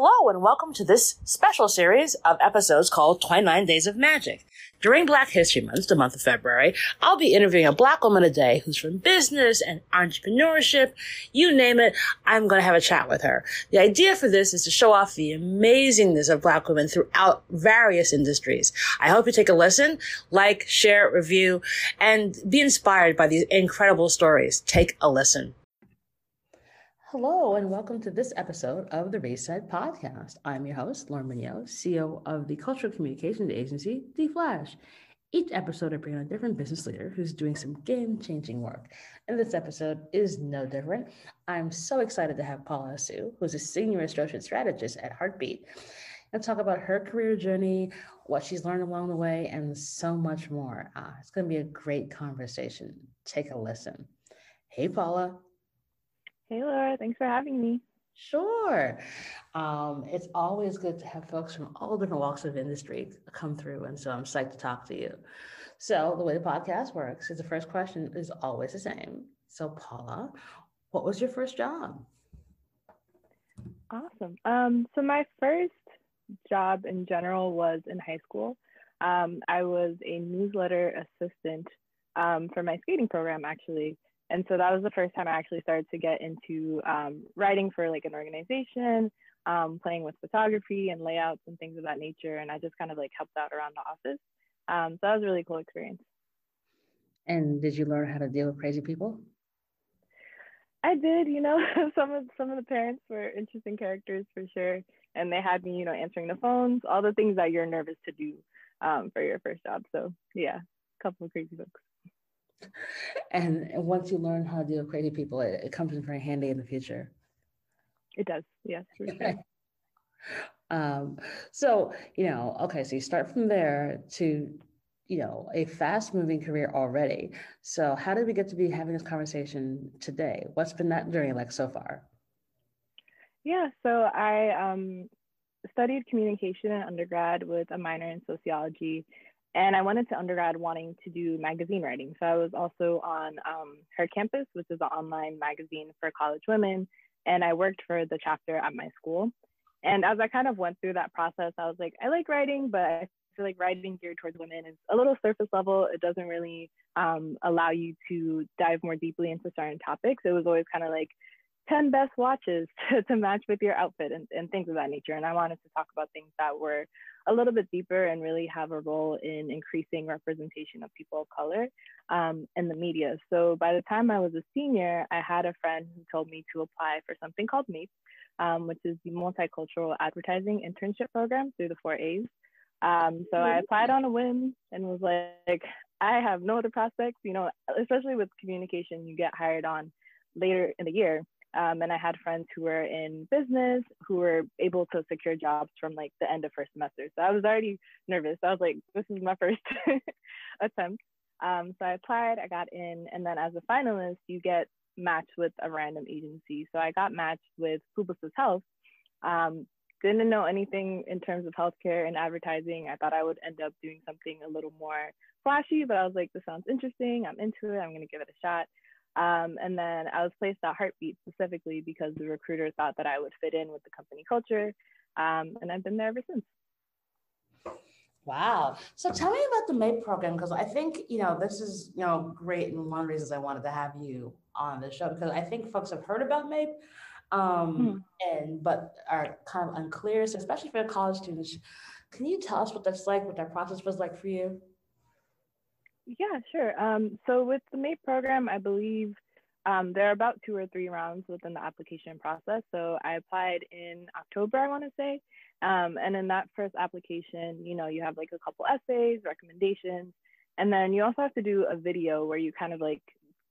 Hello and welcome to this special series of episodes called 29 Days of Magic. During Black History Month, the month of February, I'll be interviewing a black woman a day who's from business and entrepreneurship. You name it, I'm going to have a chat with her. The idea for this is to show off the amazingness of black women throughout various industries. I hope you take a listen, like, share, review, and be inspired by these incredible stories. Take a listen. Hello, and welcome to this episode of the Reset Podcast. I'm your host, Lauren Munoz, CEO of the cultural communications agency, The Flash. Each episode, I bring on a different business leader who's doing some game changing work. And this episode is no different. I'm so excited to have Paula Assou, who's a senior associate strategist at Heartbeat, and talk about her career journey, what she's learned along the way, and so much more. Uh, it's going to be a great conversation. Take a listen. Hey, Paula. Hey, Laura. Thanks for having me. Sure. Um, it's always good to have folks from all different walks of industry come through. And so I'm psyched to talk to you. So, the way the podcast works is the first question is always the same. So, Paula, what was your first job? Awesome. Um, so, my first job in general was in high school. Um, I was a newsletter assistant um, for my skating program, actually. And so that was the first time I actually started to get into um, writing for like an organization, um, playing with photography and layouts and things of that nature. And I just kind of like helped out around the office. Um, so that was a really cool experience. And did you learn how to deal with crazy people? I did, you know, some of some of the parents were interesting characters for sure. And they had me, you know, answering the phones, all the things that you're nervous to do um, for your first job. So yeah, a couple of crazy folks and once you learn how to deal with crazy people, it, it comes in very handy in the future. It does, yes, sure. um, so you know, okay, so you start from there to you know a fast moving career already. So how did we get to be having this conversation today? What's been that journey like so far? Yeah, so I um, studied communication in undergrad with a minor in sociology and I went into undergrad wanting to do magazine writing. So I was also on um, Her Campus, which is an online magazine for college women. And I worked for the chapter at my school. And as I kind of went through that process, I was like, I like writing, but I feel like writing geared towards women is a little surface level. It doesn't really um, allow you to dive more deeply into certain topics. It was always kind of like 10 best watches to, to match with your outfit and, and things of that nature. And I wanted to talk about things that were a little bit deeper and really have a role in increasing representation of people of color um, in the media. So by the time I was a senior, I had a friend who told me to apply for something called MAIP, um, which is the Multicultural Advertising Internship Program through the four A's. Um, so I applied on a whim and was like, I have no other prospects, you know, especially with communication, you get hired on later in the year. Um, and I had friends who were in business who were able to secure jobs from like the end of first semester. So I was already nervous. I was like, this is my first attempt. Um, so I applied, I got in, and then as a finalist, you get matched with a random agency. So I got matched with Publicis Health. Um, didn't know anything in terms of healthcare and advertising. I thought I would end up doing something a little more flashy, but I was like, this sounds interesting. I'm into it. I'm going to give it a shot. Um, and then I was placed at Heartbeat specifically because the recruiter thought that I would fit in with the company culture. Um, and I've been there ever since. Wow. So tell me about the MAIP program because I think, you know, this is, you know, great. And one of the reasons I wanted to have you on the show because I think folks have heard about MAIP um, mm-hmm. and but are kind of unclear, so especially for college students. Can you tell us what that's like, what that process was like for you? Yeah, sure. Um, so with the MAIP program, I believe um, there are about two or three rounds within the application process. So I applied in October, I want to say. Um, and in that first application, you know, you have like a couple essays, recommendations, and then you also have to do a video where you kind of like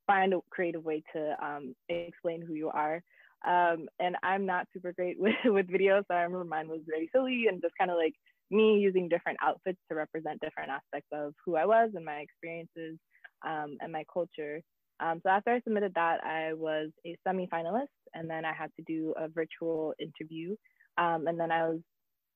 find a creative way to um, explain who you are. Um, and I'm not super great with, with videos, so I remember mine was very silly and just kind of like me using different outfits to represent different aspects of who I was and my experiences um, and my culture. Um, so after I submitted that, I was a semi-finalist, and then I had to do a virtual interview, um, and then I was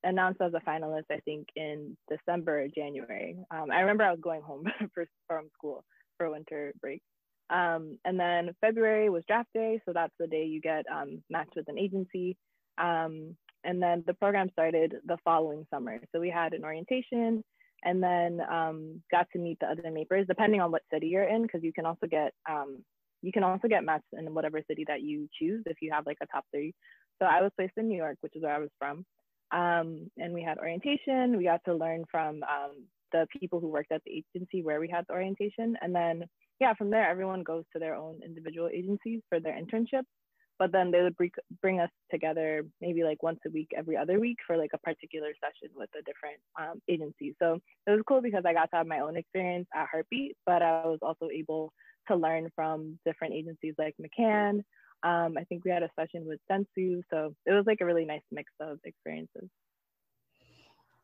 announced as a finalist. I think in December, January. Um, I remember I was going home for, from school for winter break, um, and then February was draft day, so that's the day you get um, matched with an agency. Um, and then the program started the following summer. So we had an orientation and then um, got to meet the other MAIPers, depending on what city you're in, because you can also get um, you can also get matched in whatever city that you choose if you have like a top three. So I was placed in New York, which is where I was from. Um, and we had orientation. We got to learn from um, the people who worked at the agency where we had the orientation. And then, yeah, from there, everyone goes to their own individual agencies for their internships. But then they would bring us together maybe like once a week, every other week for like a particular session with a different um, agency. So it was cool because I got to have my own experience at Heartbeat, but I was also able to learn from different agencies like McCann. Um, I think we had a session with Dentsu. So it was like a really nice mix of experiences.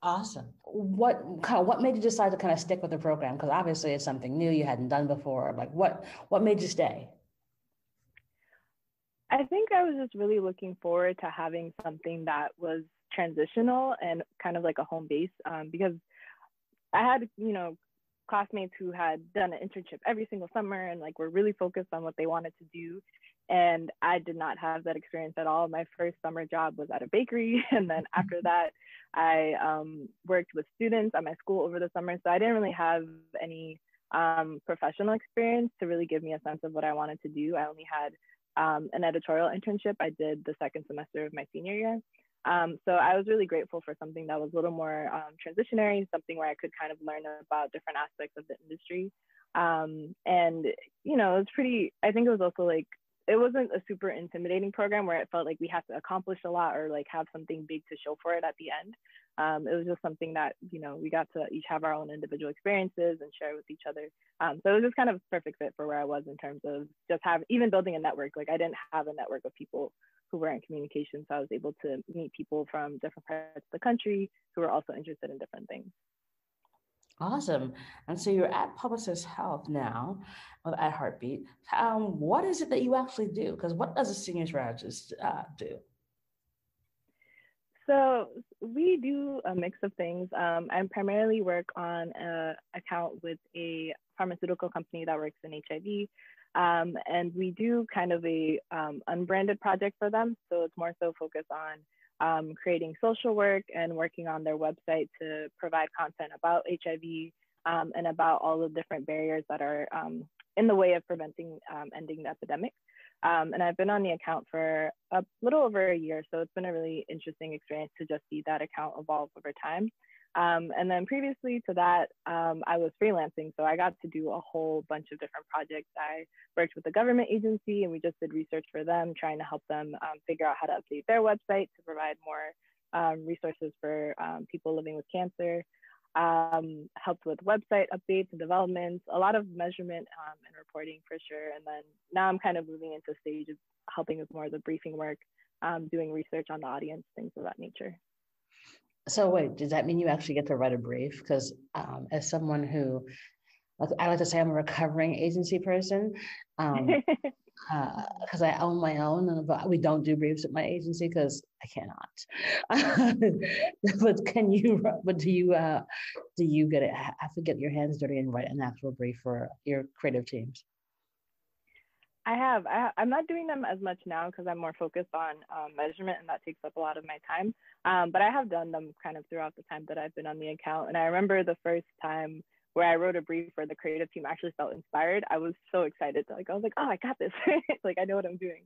Awesome. What kind what made you decide to kind of stick with the program? Because obviously it's something new you hadn't done before. Like what what made you stay? I think I was just really looking forward to having something that was transitional and kind of like a home base um, because I had, you know, classmates who had done an internship every single summer and like were really focused on what they wanted to do. And I did not have that experience at all. My first summer job was at a bakery. And then after mm-hmm. that, I um, worked with students at my school over the summer. So I didn't really have any um, professional experience to really give me a sense of what I wanted to do. I only had um, an editorial internship I did the second semester of my senior year. Um, so I was really grateful for something that was a little more um, transitionary, something where I could kind of learn about different aspects of the industry. Um, and, you know, it was pretty, I think it was also like, it wasn't a super intimidating program where it felt like we had to accomplish a lot or like have something big to show for it at the end. Um, it was just something that, you know, we got to each have our own individual experiences and share with each other. Um, so it was just kind of a perfect fit for where I was in terms of just have even building a network. Like I didn't have a network of people who were in communication. So I was able to meet people from different parts of the country who were also interested in different things. Awesome. And so you're at Publicis Health now, at Heartbeat. Um, what is it that you actually do? Because what does a senior strategist uh, do? So we do a mix of things. Um, I primarily work on an account with a pharmaceutical company that works in HIV. Um, and we do kind of a um, unbranded project for them. So it's more so focused on um, creating social work and working on their website to provide content about HIV um, and about all the different barriers that are um, in the way of preventing um, ending the epidemic. and I've been on the account for a little over a year, so it's been a really interesting experience to just see that account evolve over time. Um, and then previously to that, um, I was freelancing. So I got to do a whole bunch of different projects. I worked with a government agency and we just did research for them, trying to help them um, figure out how to update their website to provide more um, resources for um, people living with cancer. Um, helped with website updates and developments, a lot of measurement and reporting for sure. And then now I'm kind of moving into stage of helping with more of the briefing work, doing research on the audience, things of that nature. So wait, does that mean you actually get to write a brief? Because um, as someone who, I like to say I'm a recovering agency person, because um, uh, I own my own, and we don't do briefs at my agency because I cannot. but can you? But do you? Uh, do you get it? Have to get your hands dirty and write an actual brief for your creative teams? I have. I, am not doing them as much now because I'm more focused on um, measurement and that takes up a lot of my time. Um, but I have done them kind of throughout the time that I've been on the account. And I remember the first time where I wrote a brief where the creative team actually felt inspired. I was so excited. Like I was like, oh, I got this. like I know what I'm doing.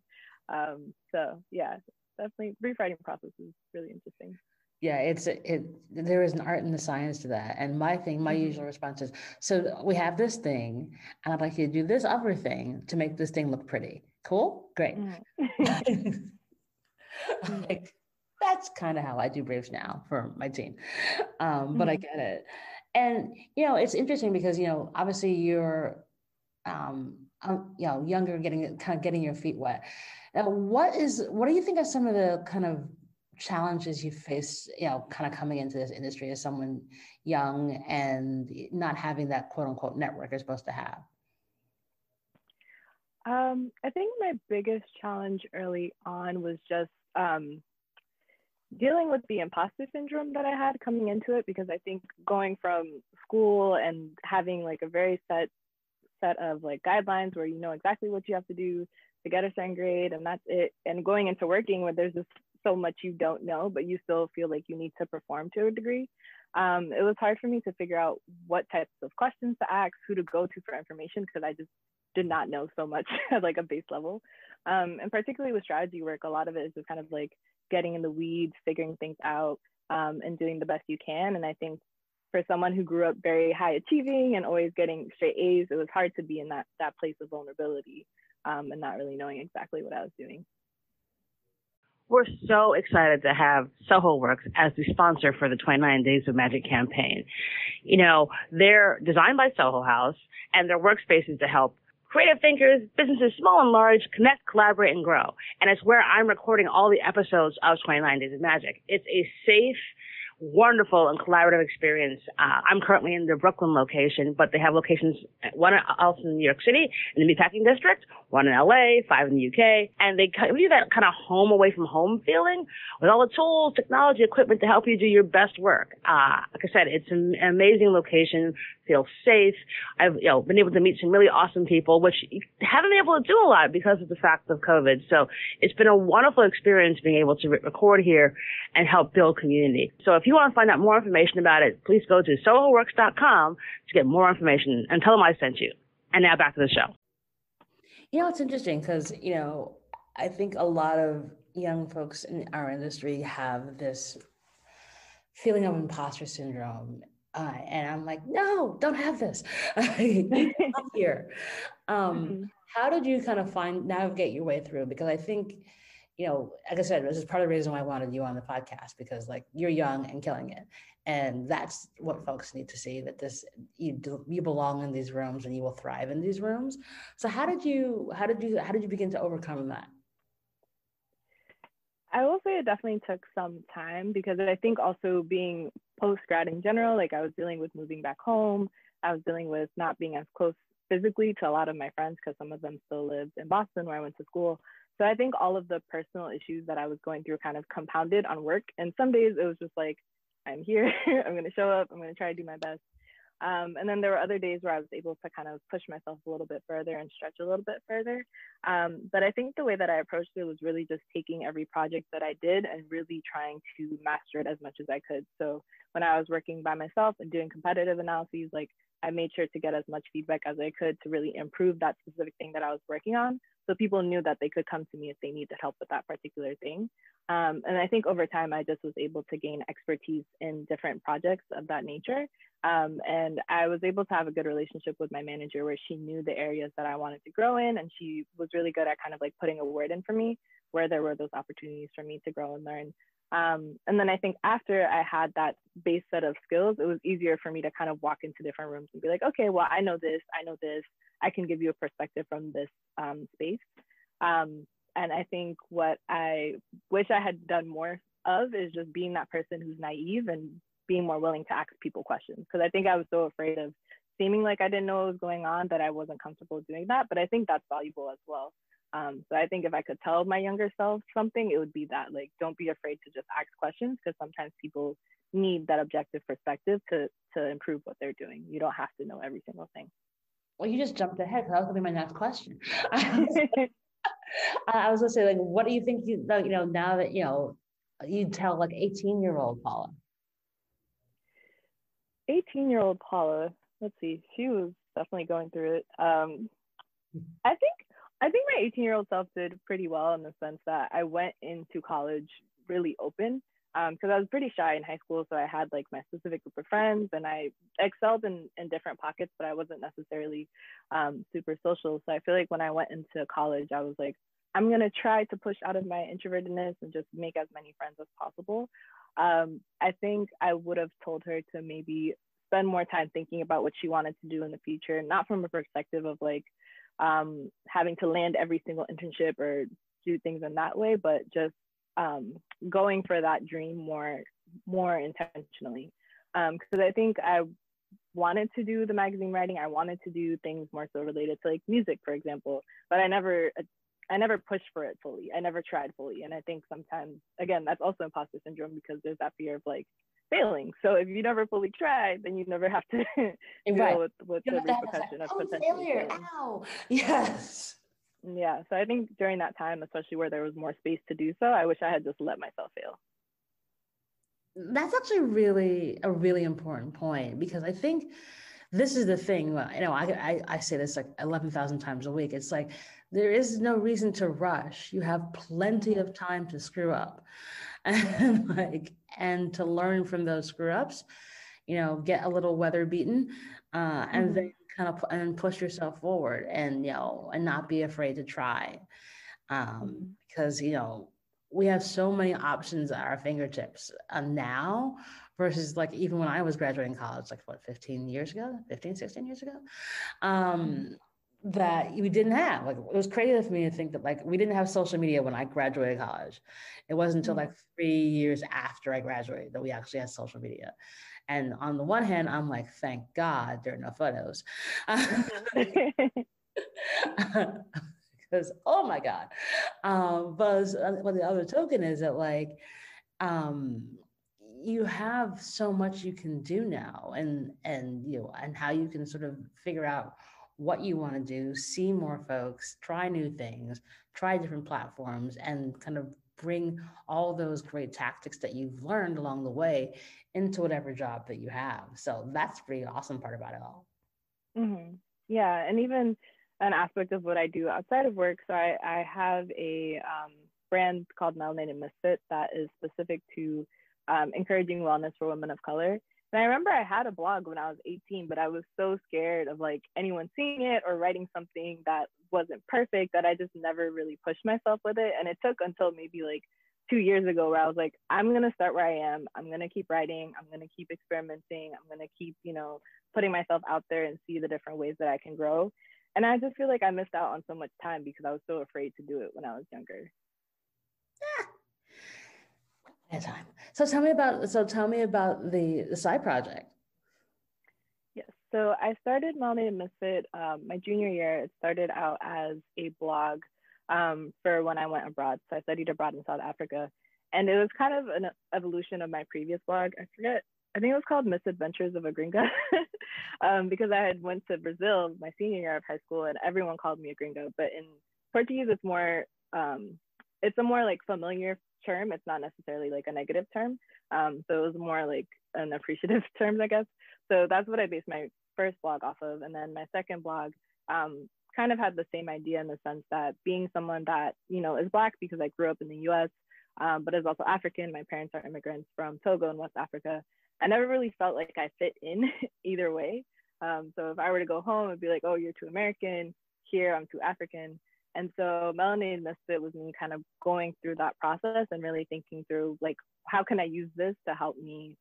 Um, so yeah, definitely brief writing process is really interesting yeah it's it there is an art and the science to that. And my thing my mm-hmm. usual response is so we have this thing and i'd like you to do this other thing to make this thing look pretty. Cool? Great. Mm-hmm. like that's kind of how i do briefs now for my team. Um, but mm-hmm. i get it. And you know it's interesting because you know obviously you're um, um, you know younger getting kind of getting your feet wet. Now what is what do you think are some of the kind of challenges you face, you know, kind of coming into this industry as someone young and not having that quote unquote network you're supposed to have? Um, I think my biggest challenge early on was just um, dealing with the imposter syndrome that I had coming into it because I think going from school and having like a very set set of like guidelines where you know exactly what you have to do to get a certain grade and that's it and going into working where there's this so much you don't know, but you still feel like you need to perform to a degree. Um, it was hard for me to figure out what types of questions to ask, who to go to for information, because I just did not know so much at like a base level. Um, and particularly with strategy work, a lot of it is just kind of like getting in the weeds, figuring things out, um, and doing the best you can. And I think for someone who grew up very high achieving and always getting straight A's, it was hard to be in that that place of vulnerability um, and not really knowing exactly what I was doing. We're so excited to have Soho Works as the sponsor for the 29 Days of Magic campaign. You know, they're designed by Soho House and their workspaces to help creative thinkers, businesses small and large, connect, collaborate, and grow. And it's where I'm recording all the episodes of 29 Days of Magic. It's a safe, wonderful and collaborative experience. Uh, I'm currently in the Brooklyn location, but they have locations, one else in New York City in the Meatpacking District, one in LA, five in the UK, and they give you that kind of home away from home feeling with all the tools, technology, equipment to help you do your best work. Uh, like I said, it's an amazing location, feel safe. I've, you know, been able to meet some really awesome people, which haven't been able to do a lot because of the fact of COVID. So it's been a wonderful experience being able to re- record here and help build community. So if you want to find out more information about it, please go to sohoworks.com to get more information and tell them I sent you. And now back to the show. You know, it's interesting because, you know, I think a lot of young folks in our industry have this feeling of imposter syndrome. Uh, and I'm like, no, don't have this. here. Um, mm-hmm. How did you kind of find navigate your way through? Because I think, you know, like I said, this is part of the reason why I wanted you on the podcast because like you're young and killing it. And that's what folks need to see that this you do, you belong in these rooms and you will thrive in these rooms. So how did you how did you how did you begin to overcome that? I will say it definitely took some time because I think also being post grad in general, like I was dealing with moving back home, I was dealing with not being as close physically to a lot of my friends because some of them still lived in Boston where I went to school. So I think all of the personal issues that I was going through kind of compounded on work. And some days it was just like, I'm here, I'm going to show up, I'm going to try to do my best. Um, and then there were other days where I was able to kind of push myself a little bit further and stretch a little bit further. Um, but I think the way that I approached it was really just taking every project that I did and really trying to master it as much as I could. So when I was working by myself and doing competitive analyses, like I made sure to get as much feedback as I could to really improve that specific thing that I was working on. So people knew that they could come to me if they needed help with that particular thing. Um, and I think over time, I just was able to gain expertise in different projects of that nature. Um, and I was able to have a good relationship with my manager where she knew the areas that I wanted to grow in. And she was really good at kind of like putting a word in for me where there were those opportunities for me to grow and learn. Um, and then I think after I had that base set of skills, it was easier for me to kind of walk into different rooms and be like, okay, well, I know this, I know this, I can give you a perspective from this um, space. Um, and I think what I wish I had done more of is just being that person who's naive and being more willing to ask people questions. Because I think I was so afraid of seeming like I didn't know what was going on that I wasn't comfortable doing that. But I think that's valuable as well. Um, so I think if I could tell my younger self something, it would be that like don't be afraid to just ask questions because sometimes people need that objective perspective to to improve what they're doing. You don't have to know every single thing. Well, you just jumped ahead because that was gonna be my next question. I was gonna say, like, what do you think you you know now that you know you tell like 18 year old Paula? 18 year old Paula, let's see, she was definitely going through it. Um, I think I think my 18 year old self did pretty well in the sense that I went into college really open because um, I was pretty shy in high school. So I had like my specific group of friends and I excelled in, in different pockets, but I wasn't necessarily um, super social. So I feel like when I went into college, I was like, I'm going to try to push out of my introvertedness and just make as many friends as possible. Um, I think I would have told her to maybe spend more time thinking about what she wanted to do in the future, not from a perspective of like, um, having to land every single internship or do things in that way, but just um, going for that dream more more intentionally. Because um, I think I wanted to do the magazine writing. I wanted to do things more so related to like music, for example, but I never I never pushed for it fully. I never tried fully. And I think sometimes, again, that's also imposter syndrome because there's that fear of like, failing. So if you never fully try, then you never have to deal right. with, with the repercussion of oh, potential failure. Ow. Yes. Yeah. So I think during that time, especially where there was more space to do so, I wish I had just let myself fail. That's actually really a really important point because I think this is the thing. You know, I, I, I say this like 11,000 times a week. It's like there is no reason to rush. You have plenty of time to screw up and like, and to learn from those screw ups, you know, get a little weather beaten uh, and mm-hmm. then kind of and push yourself forward and, you know, and not be afraid to try. Um, mm-hmm. because, you know, we have so many options at our fingertips uh, now versus like even when I was graduating college, like what, 15 years ago, 15, 16 years ago, um, that we didn't have. Like it was crazy for me to think that like we didn't have social media when I graduated college. It wasn't until mm. like three years after I graduated that we actually had social media. And on the one hand, I'm like, thank God there are no photos. because oh my god um but what the other token is that like um you have so much you can do now and and you know and how you can sort of figure out what you want to do see more folks try new things try different platforms and kind of bring all those great tactics that you've learned along the way into whatever job that you have so that's pretty awesome part about it all mm-hmm. yeah and even an aspect of what I do outside of work. So I, I have a um, brand called Melanated Misfit that is specific to um, encouraging wellness for women of color. And I remember I had a blog when I was 18, but I was so scared of like anyone seeing it or writing something that wasn't perfect that I just never really pushed myself with it. And it took until maybe like two years ago where I was like, I'm going to start where I am. I'm going to keep writing. I'm going to keep experimenting. I'm going to keep, you know, putting myself out there and see the different ways that I can grow and I just feel like I missed out on so much time because I was so afraid to do it when I was younger. Yeah. Time. So tell me about so tell me about the, the side project. Yes. So I started Melanated Misfit um, my junior year. It started out as a blog um, for when I went abroad. So I studied abroad in South Africa. And it was kind of an evolution of my previous blog. I forget I think it was called Misadventures of a Gringa um, because I had went to Brazil my senior year of high school and everyone called me a gringo. But in Portuguese, it's more, um, it's a more like familiar term. It's not necessarily like a negative term. Um, so it was more like an appreciative term, I guess. So that's what I based my first blog off of. And then my second blog um, kind of had the same idea in the sense that being someone that, you know, is Black because I grew up in the US, um, but is also African. My parents are immigrants from Togo in West Africa. I never really felt like I fit in either way. Um, so if I were to go home, it'd be like, oh, you're too American. Here, I'm too African. And so Melanated Misfit was me kind of going through that process and really thinking through like, how can I use this to help me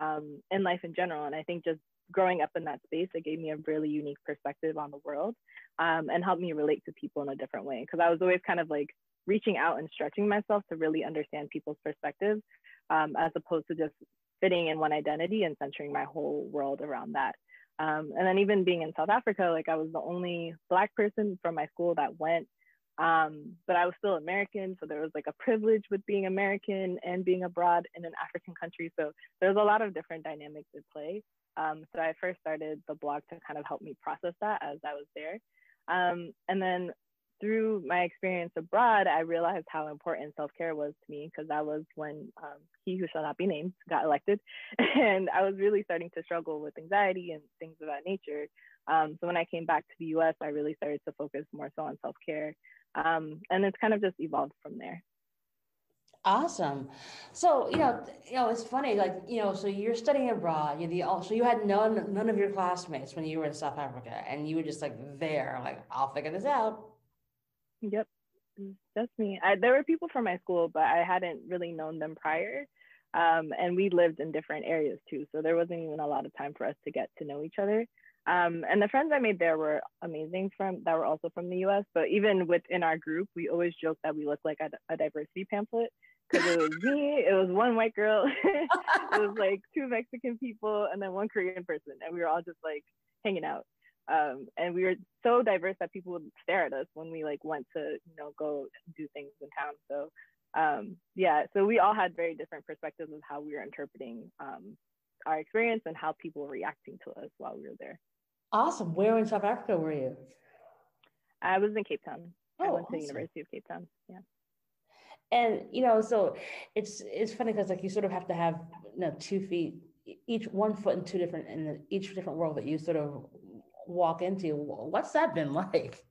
um, in life in general? And I think just growing up in that space, it gave me a really unique perspective on the world um, and helped me relate to people in a different way. Because I was always kind of like reaching out and stretching myself to really understand people's perspectives um, as opposed to just fitting in one identity and centering my whole world around that. Um, and then even being in South Africa, like I was the only Black person from my school that went, um, but I was still American. So there was like a privilege with being American and being abroad in an African country. So there's a lot of different dynamics at play. Um, so I first started the blog to kind of help me process that as I was there. Um, and then through my experience abroad, I realized how important self care was to me because that was when um, he who shall not be named got elected. And I was really starting to struggle with anxiety and things of that nature. Um, so when I came back to the US, I really started to focus more so on self care. Um, and it's kind of just evolved from there. Awesome. So you know, you know, it's funny. Like you know, so you're studying abroad. You the so you had none none of your classmates when you were in South Africa, and you were just like there, like I'll figure this out. Yep, just me. I, there were people from my school, but I hadn't really known them prior. Um, and we lived in different areas too, so there wasn't even a lot of time for us to get to know each other. Um, and the friends I made there were amazing from that were also from the U.S. But even within our group, we always joke that we look like a, a diversity pamphlet because it was me, it was one white girl, it was like two Mexican people, and then one Korean person, and we were all just like hanging out um, and we were so diverse that people would stare at us when we like went to you know go do things in town so um, yeah so we all had very different perspectives of how we were interpreting um, our experience and how people were reacting to us while we were there awesome where in south africa were you i was in cape town Oh, I went awesome. to the University of Cape Town. Yeah. And you know, so it's it's funny because like you sort of have to have you know two feet each one foot in two different in each different world that you sort of walk into. What's that been like?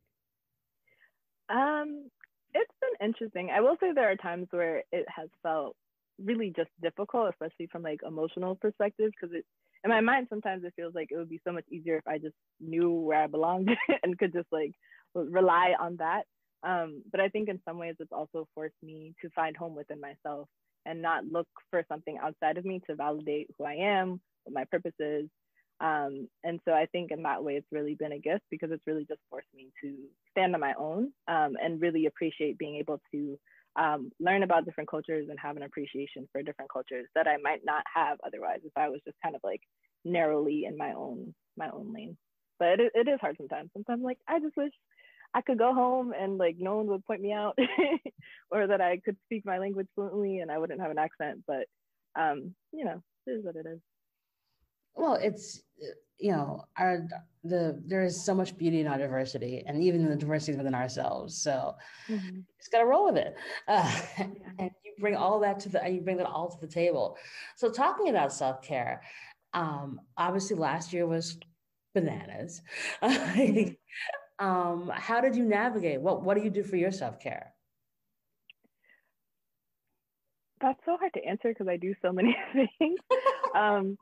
Um, it's been interesting. I will say there are times where it has felt really just difficult, especially from like emotional perspective, because it in my mind sometimes it feels like it would be so much easier if I just knew where I belonged and could just like rely on that. Um, but I think in some ways it's also forced me to find home within myself and not look for something outside of me to validate who I am, what my purpose is. Um, and so I think in that way, it's really been a gift because it's really just forced me to stand on my own um, and really appreciate being able to um, learn about different cultures and have an appreciation for different cultures that I might not have otherwise if I was just kind of like narrowly in my own my own lane. But it, it is hard sometimes. Sometimes like I just wish I could go home and like no one would point me out or that I could speak my language fluently and I wouldn't have an accent. But um, you know, it is what it is. Well, it's you know, our the there is so much beauty in our diversity and even the diversity within ourselves. So mm-hmm. just gotta roll with it. Uh, yeah. And you bring all that to the you bring that all to the table. So talking about self-care, um, obviously last year was bananas. Um, how did you navigate? What what do you do for your self care? That's so hard to answer because I do so many things. um,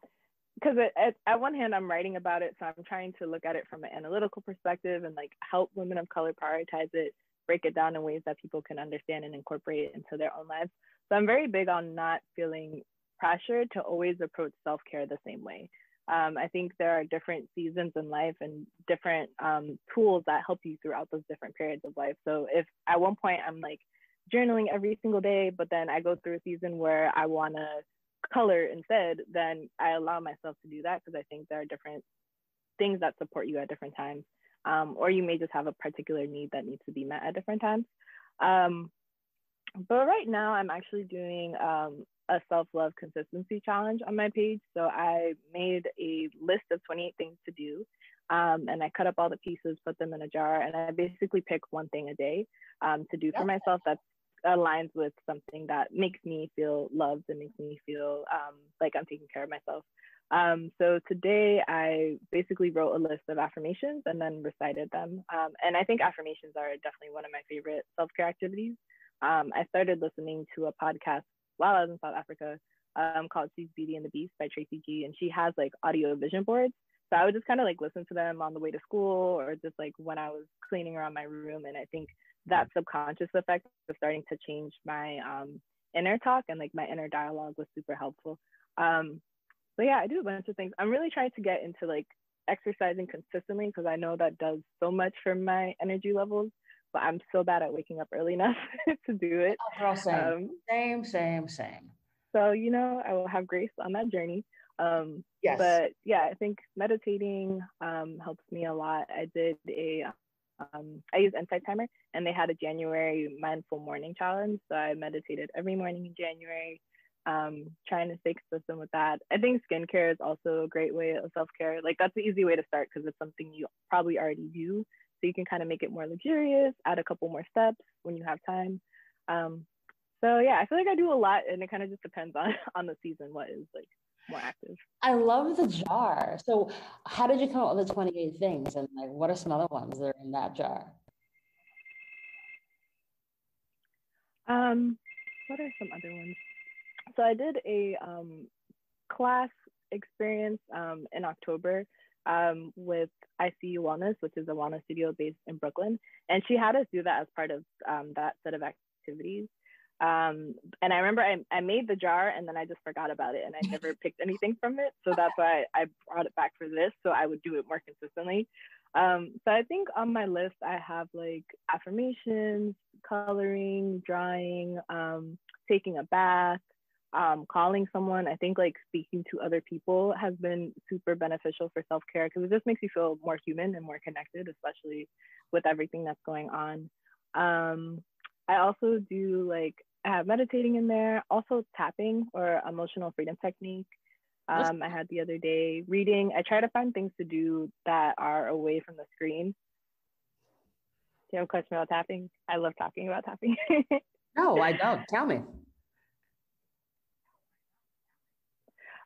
because at, at one hand i'm writing about it so i'm trying to look at it from an analytical perspective and like help women of color prioritize it break it down in ways that people can understand and incorporate it into their own lives so i'm very big on not feeling pressured to always approach self-care the same way um, I think there are different seasons in life and different um, tools that help you throughout those different periods of life. So if at one point I'm like journaling every single day, but then I go through a season where I want to color instead, then I allow myself to do that because I think there are different things that support you at different times. Um, or you may just have a particular need that needs to be met at different times. Um, but right now, I'm actually doing um, a self love consistency challenge on my page. So I made a list of 28 things to do. Um, and I cut up all the pieces, put them in a jar, and I basically pick one thing a day um, to do for myself that aligns with something that makes me feel loved and makes me feel um, like I'm taking care of myself. Um, so today I basically wrote a list of affirmations and then recited them. Um, and I think affirmations are definitely one of my favorite self care activities. Um, I started listening to a podcast while I was in South Africa um, called She's Beauty and the Beat by Tracy G. And she has like audio vision boards. So I would just kind of like listen to them on the way to school or just like when I was cleaning around my room. And I think that subconscious effect of starting to change my um, inner talk and like my inner dialogue was super helpful. Um, so yeah, I do a bunch of things. I'm really trying to get into like exercising consistently because I know that does so much for my energy levels but I'm so bad at waking up early enough to do it. Oh, girl, same. Um, same, same, same. So, you know, I will have grace on that journey. Um, yes. But yeah, I think meditating um, helps me a lot. I did a, um, I use Insight Timer, and they had a January mindful morning challenge. So I meditated every morning in January, um, trying to stay consistent with that. I think skincare is also a great way of self care. Like that's an easy way to start because it's something you probably already do. So you can kind of make it more luxurious, add a couple more steps when you have time. Um, so yeah, I feel like I do a lot and it kind of just depends on, on the season, what is like more active. I love the jar. So how did you come up with the 28 things? And like, what are some other ones that are in that jar? Um, what are some other ones? So I did a um, class experience um, in October um, with ICU Wellness, which is a wellness studio based in Brooklyn. And she had us do that as part of um, that set of activities. Um, and I remember I, I made the jar and then I just forgot about it and I never picked anything from it. So that's why I brought it back for this. So I would do it more consistently. Um, so I think on my list, I have like affirmations, coloring, drawing, um, taking a bath, um, calling someone, I think like speaking to other people has been super beneficial for self care because it just makes you feel more human and more connected, especially with everything that's going on. Um, I also do like I have meditating in there, also tapping or emotional freedom technique. Um, I had the other day reading. I try to find things to do that are away from the screen. Do you have a question about tapping? I love talking about tapping. no, I don't. Tell me.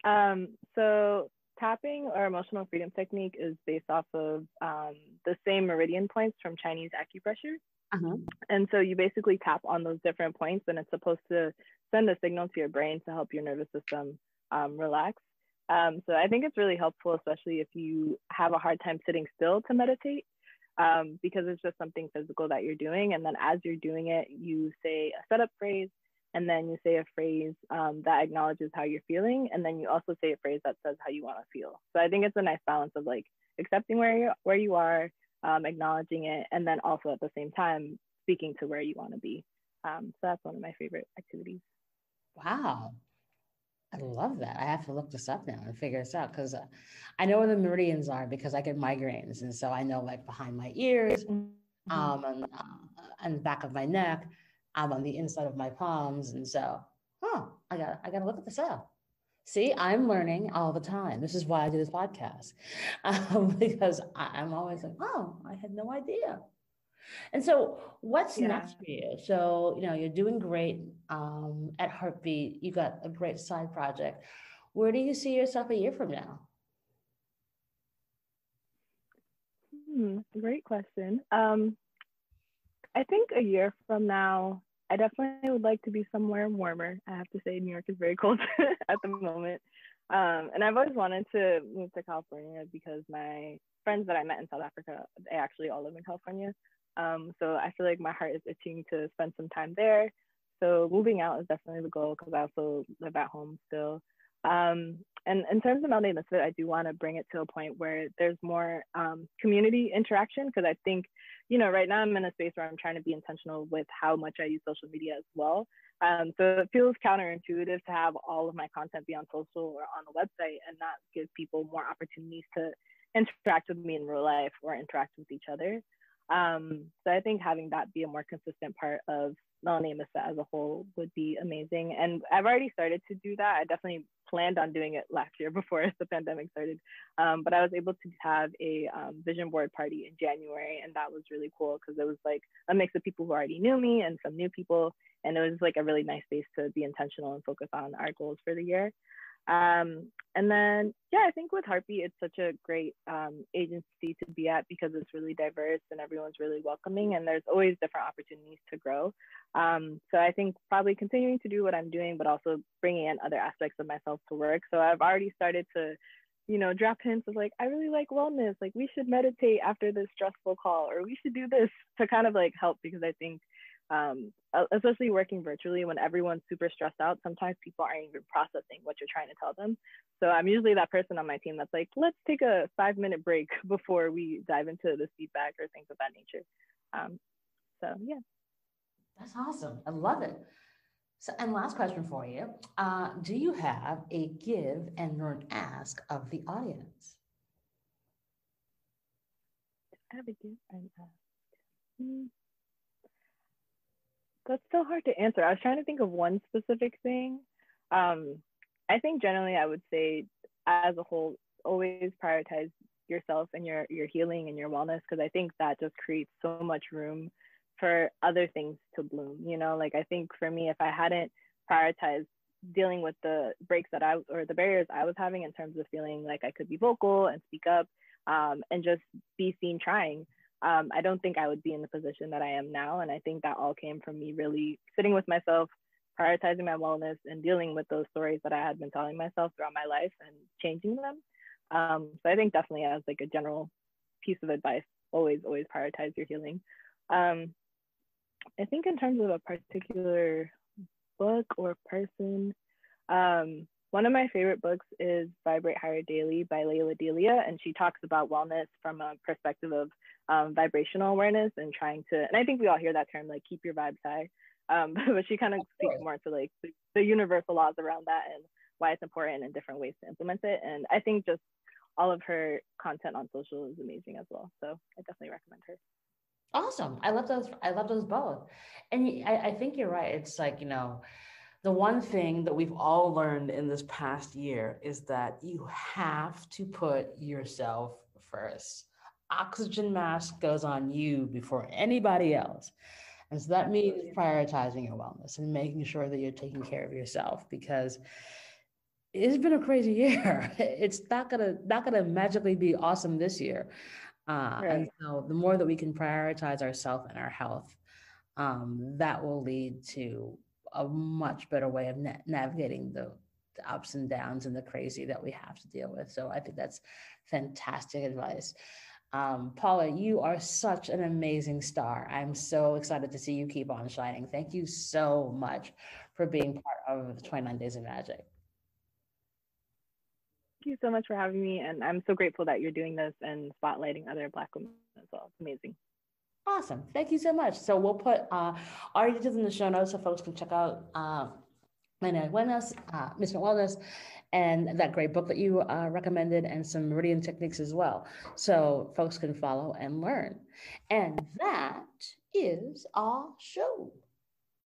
Um, so tapping or emotional freedom technique is based off of um, the same meridian points from Chinese acupressure. Uh-huh. And so you basically tap on those different points, and it's supposed to send a signal to your brain to help your nervous system um, relax. Um, so I think it's really helpful, especially if you have a hard time sitting still to meditate, um, because it's just something physical that you're doing. And then as you're doing it, you say a setup phrase, and then you say a phrase um, that acknowledges how you're feeling, and then you also say a phrase that says how you want to feel. So I think it's a nice balance of like accepting where you where you are, um, acknowledging it, and then also at the same time speaking to where you want to be. Um, so that's one of my favorite activities. Wow, I love that. I have to look this up now and figure this out because uh, I know where the meridians are because I get migraines, and so I know like behind my ears, mm-hmm. um, and, uh, and the back of my neck, I'm on the inside of my palms, and so, huh, I got I got to look at this up. See, I'm learning all the time. This is why I do this podcast um, because I, am always like, oh, I had no idea. And so, what's yeah. next for you? So, you know, you're doing great um, at Heartbeat. You got a great side project. Where do you see yourself a year from now? Hmm, great question. Um, I think a year from now, I definitely would like to be somewhere warmer. I have to say, New York is very cold at the moment. Um, and I've always wanted to move to California because my friends that I met in South Africa, they actually all live in California. Um, so I feel like my heart is itching to spend some time there. So moving out is definitely the goal because I also live at home still. Um, and in terms of Melanated Misfit, I do want to bring it to a point where there's more um, community interaction because I think, you know, right now I'm in a space where I'm trying to be intentional with how much I use social media as well. Um, so it feels counterintuitive to have all of my content be on social or on the website and not give people more opportunities to interact with me in real life or interact with each other. Um, so I think having that be a more consistent part of Melanated Misfit as a whole would be amazing. And I've already started to do that. I definitely planned on doing it last year before the pandemic started. Um, but I was able to have a um, vision board party in January, and that was really cool because it was like a mix of people who already knew me and some new people. And it was like a really nice space to be intentional and focus on our goals for the year. Um, and then, yeah, I think with Heartbeat, it's such a great um, agency to be at because it's really diverse and everyone's really welcoming, and there's always different opportunities to grow. Um, so I think probably continuing to do what I'm doing, but also bringing in other aspects of myself to work. So I've already started to, you know, drop hints of like, I really like wellness. Like, we should meditate after this stressful call, or we should do this to kind of like help because I think um, especially working virtually when everyone's super stressed out, sometimes people aren't even processing what you're trying to tell them. So I'm usually that person on my team that's like, let's take a five minute break before we dive into this feedback or things of that nature. Um, so yeah. That's awesome. I love it. So, and last question for you. Uh, do you have a give and learn ask of the audience? I have a give and ask. That's so hard to answer. I was trying to think of one specific thing. Um, I think generally I would say as a whole, always prioritize yourself and your your healing and your wellness because I think that just creates so much room for other things to bloom. You know, like I think for me, if I hadn't prioritized dealing with the breaks that I or the barriers I was having in terms of feeling like I could be vocal and speak up um, and just be seen trying, um, I don't think I would be in the position that I am now. And I think that all came from me really sitting with myself, prioritizing my wellness, and dealing with those stories that I had been telling myself throughout my life and changing them. Um, so I think definitely as like a general piece of advice, always, always prioritize your healing. Um, I think in terms of a particular book or person, um, one of my favorite books is Vibrate Higher Daily by Lalah Delia, and she talks about wellness from a perspective of um, vibrational awareness and trying to, and I think we all hear that term, like keep your vibes high. Um, but she kind of speaks more to like the, the universal laws around that and why it's important and different ways to implement it. And I think just all of her content on social is amazing as well. So I definitely recommend her. Awesome. I love those. I love those both. And I, I think you're right. It's like, you know, the one thing that we've all learned in this past year is that you have to put yourself first oxygen mask goes on you before anybody else. And so that means prioritizing your wellness and making sure that you're taking care of yourself because it's been a crazy year. It's not gonna not gonna magically be awesome this year. Uh, right. And so the more that we can prioritize ourselves and our health, um, that will lead to a much better way of na- navigating the, the ups and downs and the crazy that we have to deal with. So I think that's fantastic advice. Um, Paula, you are such an amazing star. I'm so excited to see you keep on shining. Thank you so much for being part of 29 Days of Magic. Thank you so much for having me. And I'm so grateful that you're doing this and spotlighting other Black women as well. It's amazing. Awesome. Thank you so much. So we'll put uh, our details in the show notes so folks can check out uh, My wellness, uh, Mission Wellness, and that great book that you uh, recommended, and some meridian techniques as well. So folks can follow and learn. And that is our show.